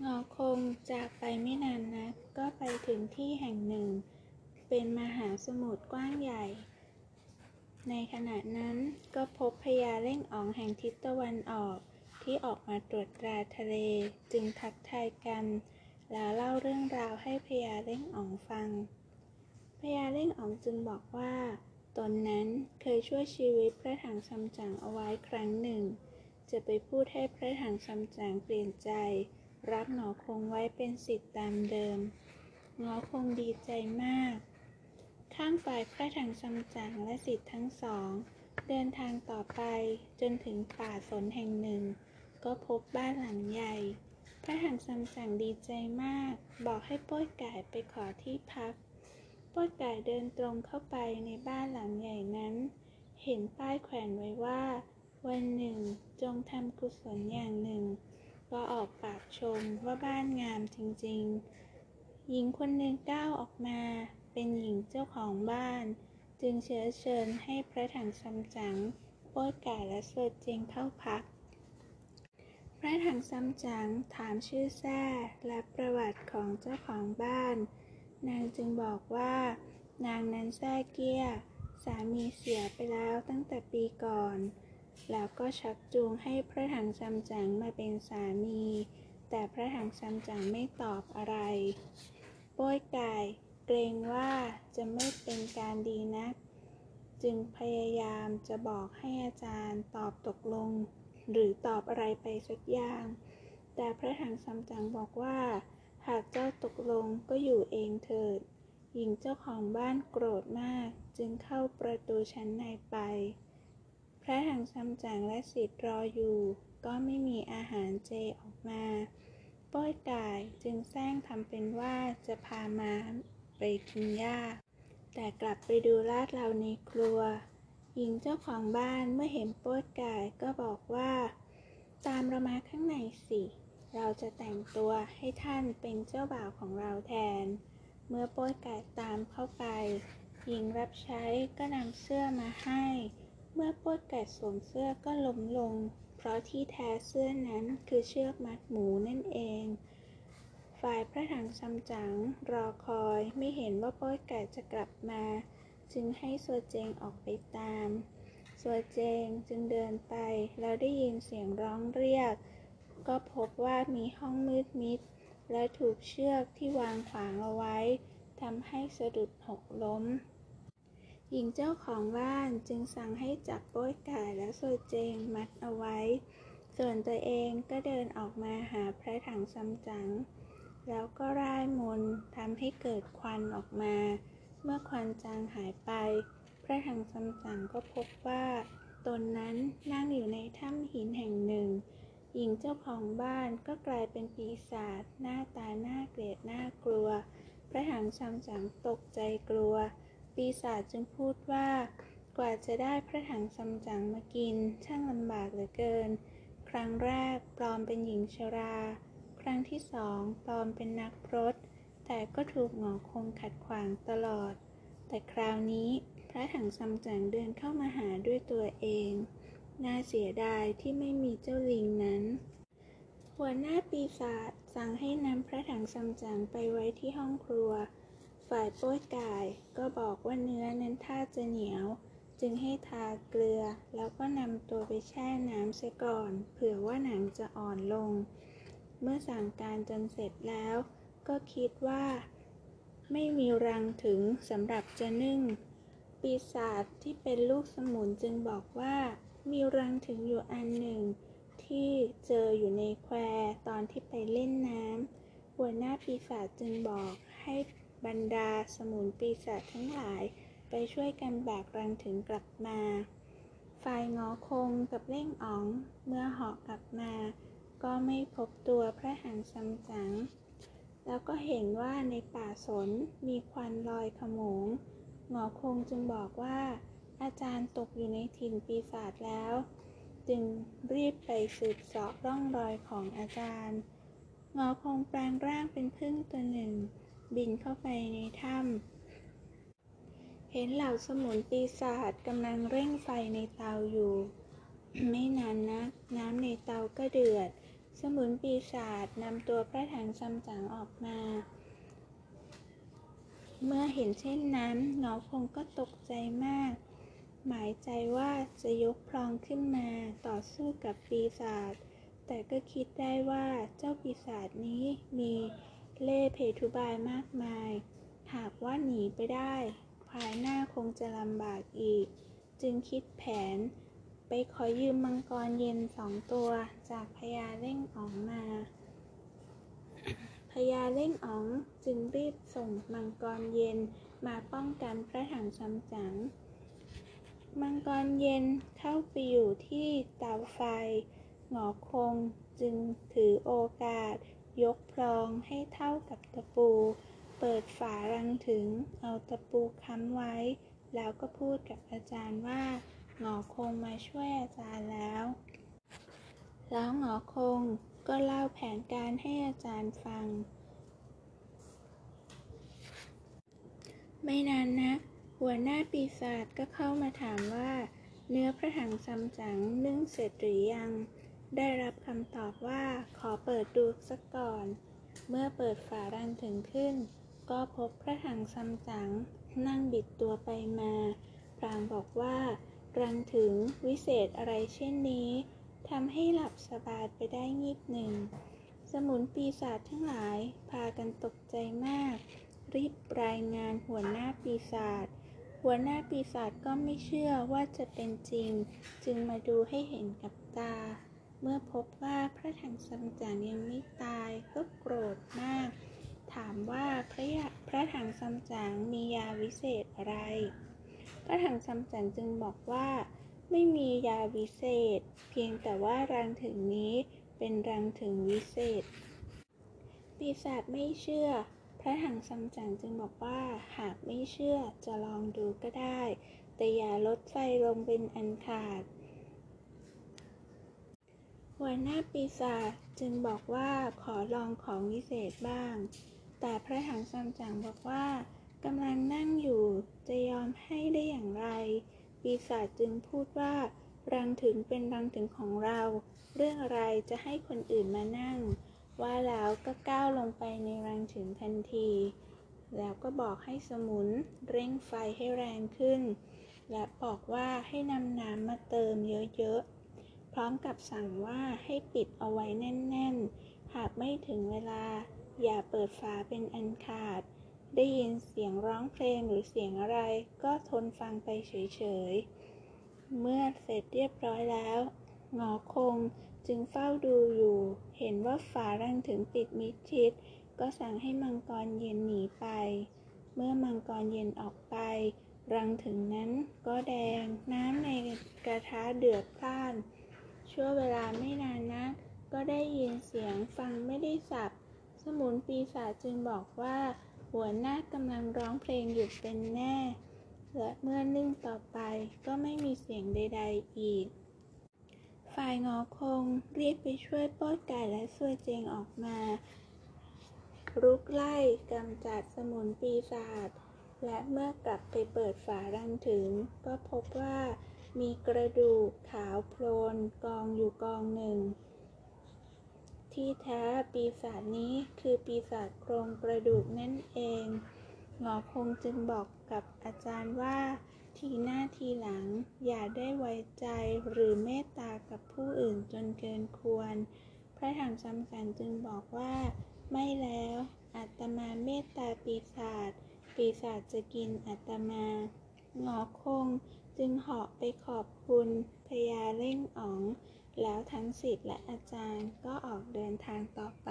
เงอคงจากไปไม่นานนักก็ไปถึงที่แห่งหนึ่ง เป็นมหาสมุทรกว้างใหญ่ ในขณะนั้นก็พบพญาเร่งอ๋องแห่งทิศตะวันออกที่ออกมาตรวจตราทะเลจึงทักทายกัน แล้วเล่าเรื่องราวให้พญาเร่งอ๋องฟังพญาเร่งอ๋องจึงบอกว่า ตนนั้นเคยช่วยชีวิตพระถังซัมจั๋งเอาไว้ครั้งหนึ่ง จะไปพูดให้พระถังซัมจั๋งเปลี่ยนใจ รับหงอคงไว้เป็นสิทธิ์ตามเดิมหงอคงดีใจมาก ข้างฝ่ายพระถังซัมจั๋งและสิทธิ์ทั้งสอง เดินทางต่อไปจนถึงป่าสนแห่งหนึ่ง ก็พบบ้านหลังใหญ่ พระถังซัมจั๋งดีใจมาก บอกให้ป้ยไก่ไปขอที่พัก ป้ยไก่เดินตรงเข้าไปในบ้านหลังใหญ่นั้น เห็นป้ายแขวนไว้ว่า วันหนึ่งจงทำกุศลอย่างหนึ่ง ก็ออกปากชมว่าบ้านงามจริงๆ หญิงคนหนึ่งก้าวออกมา เป็นหญิงเจ้าของบ้าน จึงเชื้อเชิญให้พระถังซัมจั๋งโป้ยไก่และเสิร์เจงเข้าพัก พระถังซัมจั๋งถามชื่อแท้และประวัติของเจ้าของบ้าน นางจึงบอกว่า นางนั้นแท้เกี้ย สามีเสียไปแล้วตั้งแต่ปีก่อน แล้วก็ชักจูงให้พระถังซัมจั๋งมาเป็นสามี แต่พระถังซัมจั๋งไม่ตอบอะไร โป้ยไก่เกรงว่าจะไม่เป็นการดีนัก จึงพยายามจะบอกให้อาจารย์ตอบตกลง หรือตอบอะไรไปสักอย่าง แต่พระถังซัมจั๋งบอกว่า หากเจ้าตกลงก็อยู่เองเถิด หญิงเจ้าของบ้านโกรธมากจึงเข้าประตูชั้นในไป พระถังซัมจั๋งและสิทธิ์รออยู่ ก็ไม่มีอาหารเจออกมา ป้ยไก่จึงแซงทำเป็นว่าจะพามาไปกินหญ้า แต่กลับไปดูลาดเราในครัว หญิงเจ้าของบ้านเมื่อเห็นป้ยไก่ก็บอกว่า ตามเรามาข้างในสิ เราจะแต่งตัวให้ท่านเป็นเจ้าบ่าวของเราแทน เมื่อป้ยไก่ตามเข้าไป หญิงรับใช้ก็นำเสื้อมาให้ เมื่อโป้ยไก่สวมเสื้อก็ล้มลง เพราะที่แท้เสื้อนั้นคือเชือกมัดหมูนั่นเอง ฝ่ายพระถังซัมจั๋งรอคอยไม่เห็นว่าโป้ยไก่จะกลับมา จึงให้สัวเจงออกไปตามสัวเจงจึงเดินไปแล้วได้ยินเสียงร้องเรียก ก็พบว่ามีห้องมืดมิด และถูกเชือกที่วางขวางเอาไว้ทำให้สะดุดหกล้ม หญิงเจ้าของบ้านจึงสั่งให้จับโป้ยไก่และโซเจงมัดเอาไว้ ส่วนตัวเองก็เดินออกมาหาพระถังซัมจั๋งแล้วก็ร่ายมนต์ทำให้เกิดควันออกมา เมื่อควันจางหายไป พระถังซัมจั๋งก็พบว่าตนนั้นนั่งอยู่ในถ้ำหินแห่งหนึ่ง หญิงเจ้าของบ้านก็กลายเป็นปีศาจหน้าตาหน่าเกลียดหน่ากลัว พระถังซัมจั๋งตกใจกลัว ปีศาจจึงพูดว่ากว่าจะได้พระถังซัมจั๋งมากิน ช่างลำบากเหลือเกิน ครั้งแรกปลอมเป็นหญิงชรา ครั้งที่สองปลอมเป็นนักพรตแต่ก็ถูกหงอคงขัดขวางตลอด แต่คราวนี้พระถังซัมจั๋งเดินเข้ามาหาด้วยตัวเอง น่าเสียดายที่ไม่มีเจ้าลิงนั้น หัวหน้าปีศาจสั่งให้นำพระถังซัมจั๋งไปไว้ที่ห้องครัว ฝ่ายโป้ยกายก็บอกว่าเนื้อนั้นท่าจะเหนียว จึงให้ทาเกลือ แล้วก็นำตัวไปแช่น้ำเสียก่อน เผื่อว่าหนังจะอ่อนลง เมื่อสั่งการจนเสร็จแล้ว ก็คิดว่า ไม่มีรังถึงสำหรับจะนึ่ง ปีศาจที่เป็นลูกสมุนจึงบอกว่า มีรังถึงอยู่อันหนึ่ง ที่เจออยู่ในแควตอนที่ไปเล่นน้ำหัวหน้าปีศาจจึงบอกให้ บรรดาสมุนปีศาจทั้งหลายไปช่วยกันแบกรังถึงกลับมา ฝ่ายงอคงกับเล่งอ๋อง เมื่อเหาะกลับมา ก็ไม่พบตัวพระหังซัมจั๋งแล้วก็เห็นว่าในป่าสนมีควันลอยขโมงหงอคงจึงบอกว่า อาจารย์ตกอยู่ในถิ่นปีศาจแล้ว จึงรีบไปสืบเสาะร่องรอยของอาจารย์หงอคงแปลงร่างเป็นพึ่งตัวหนึ่ง บินเข้าไปในถ้ำเห็นเหล่าสมุนปีศาจกำลังเร่งไฟในเตาอยู่ ไม่นานนัก น้ำในเตาก็เดือด สมุนปีศาจนำตัวพระถังซัมจั๋งออกมา เมื่อเห็นเช่นนั้นเงาคงก็ตกใจมาก หมายใจว่าจะยกพลองขึ้นมาต่อสู้กับปีศาจแต่ก็คิดได้ว่าเจ้าปีศาจนี้มี เล่เพทุบายมากมาย หากว่าหนีไปได้ภายหน้าคงจะลำบากอีก จึงคิดแผน ไปขอยืมมังกรเย็นสองตัวจากพญาเล่งอ๋องมาพญาเล่งอ๋องจึงรีบส่งมังกรเย็นมาป้องกันพระถังซัมจั๋งมังกรเย็นเข้าไปอยู่ที่เตาไฟ หงอคงจึงถือโอกาส ยกพลองให้เท่ากับตะปู เปิดฝารังถึง เอาตะปูค้ำไว้ แล้วก็พูดกับอาจารย์ว่าหงอคงมาช่วยอาจารย์แล้ว แล้วหงอคงก็เล่าแผนการให้อาจารย์ฟัง ไม่นานนักหัวหน้าปีศาจก็เข้ามาถามว่า เนื้อพระถังซัมจั๋งนึ่งเสร็จหรือยัง ได้รับคำตอบว่าขอเปิดดูสักก่อน เมื่อเปิดฝารังถึงขึ้น ก็พบพระถังซัมจั๋งนั่งบิดตัวไปมา พรางบอกว่ารังถึงวิเศษอะไรเช่นนี้ทำให้หลับสบายไปได้งีบหนึ่ง สมุนปีศาจทั้งหลายพากันตกใจมาก รีบรายงานหัวหน้าปีศาจหัวหน้าปีศาจก็ไม่เชื่อว่าจะเป็นจริง จึงมาดูให้เห็นกับตา เมื่อพบว่าพระถังซัมจั๋งยังไม่ตายก็โกรธมาก ถามว่าพระพระถังซัมจั๋งมียาวิเศษอะไร พระถังซัมจั๋งจึงบอกว่าไม่มียาวิเศษ เพียงแต่ว่ารังถึงนี้เป็นรังถึงวิเศษ ปีศาจไม่เชื่อ พระถังซัมจั๋งจึงบอกว่าหากไม่เชื่อจะลองดูก็ได้ แต่อย่าลดไฟลงเป็นอันขาด หัวหน้าปีศาจจึงบอกว่าขอลองของวิเศษบ้าง แต่พระถังซัมจั๋งบอกว่ากำลังนั่งอยู่จะยอมให้ได้อย่างไร ปีศาจจึงพูดว่า รังถึงเป็นรังถึงของเรา เรื่องอะไรจะให้คนอื่นมานั่ง ว่าแล้วก็ก้าวลงไปในรังถึงทันที แล้วก็บอกให้สมุนเร่งไฟให้แรงขึ้น และบอกว่าให้นำน้ำมาเติมเยอะๆ ร้อมกับสั่งว่าให้ปิดเอาไว้แน่น ๆ หากไม่ถึงเวลา อย่าเปิดฝาเป็นอันขาด ได้ยินเสียงร้องเพลงหรือเสียงอะไร ก็ทนฟังไปเฉย ๆ เมื่อเสร็จเรียบร้อยแล้วหงอคงจึงเฝ้าดูอยู่ เห็นว่าฝารังถึงปิดมิดชิด ก็สั่งให้มังกรเย็นหนีไป เมื่อมังกรเย็นออกไป รังถึงนั้นก็แดง น้ำในกระทะเดือดพล่าน ชั่วเวลาไม่นานนัก ก็ได้ยินเสียงฟังไม่ได้สับ สมุนปีศาจจึงบอกว่า หัวหน้ากำลังร้องเพลงอยู่เป็นแน่ และเมื่อนึ่งต่อไปก็ไม่มีเสียงใด ๆ อีก ฝ่ายงอคงรีบไปช่วยป้ดไก่และซวยเจงออกมา รุกไล่กำจัดสมุนปีศาจและเมื่อกลับไปเปิดฝารังถึง ก็พบว่า มีกระดูกขาวโพลนกองอยู่กองหนึ่ง ที่แท้ปีศาจนี้คือปีศาจโครงกระดูกนั่นเองหงอคงจึงบอกกับอาจารย์ว่า ทีหน้าทีหลังอย่าได้ไว้ใจหรือเมตตากับผู้อื่นจนเกินควร พระถังซัมจั๋งจึงบอกว่า ไม่แล้วอาตมาเมตตาปีศาจปีศาจจะกินอาตมาหงอคง จึงเหาะไปขอบคุณพญาเล่งอ๋อง แล้วทั้งศิษย์และอาจารย์ก็ออกเดินทางต่อไป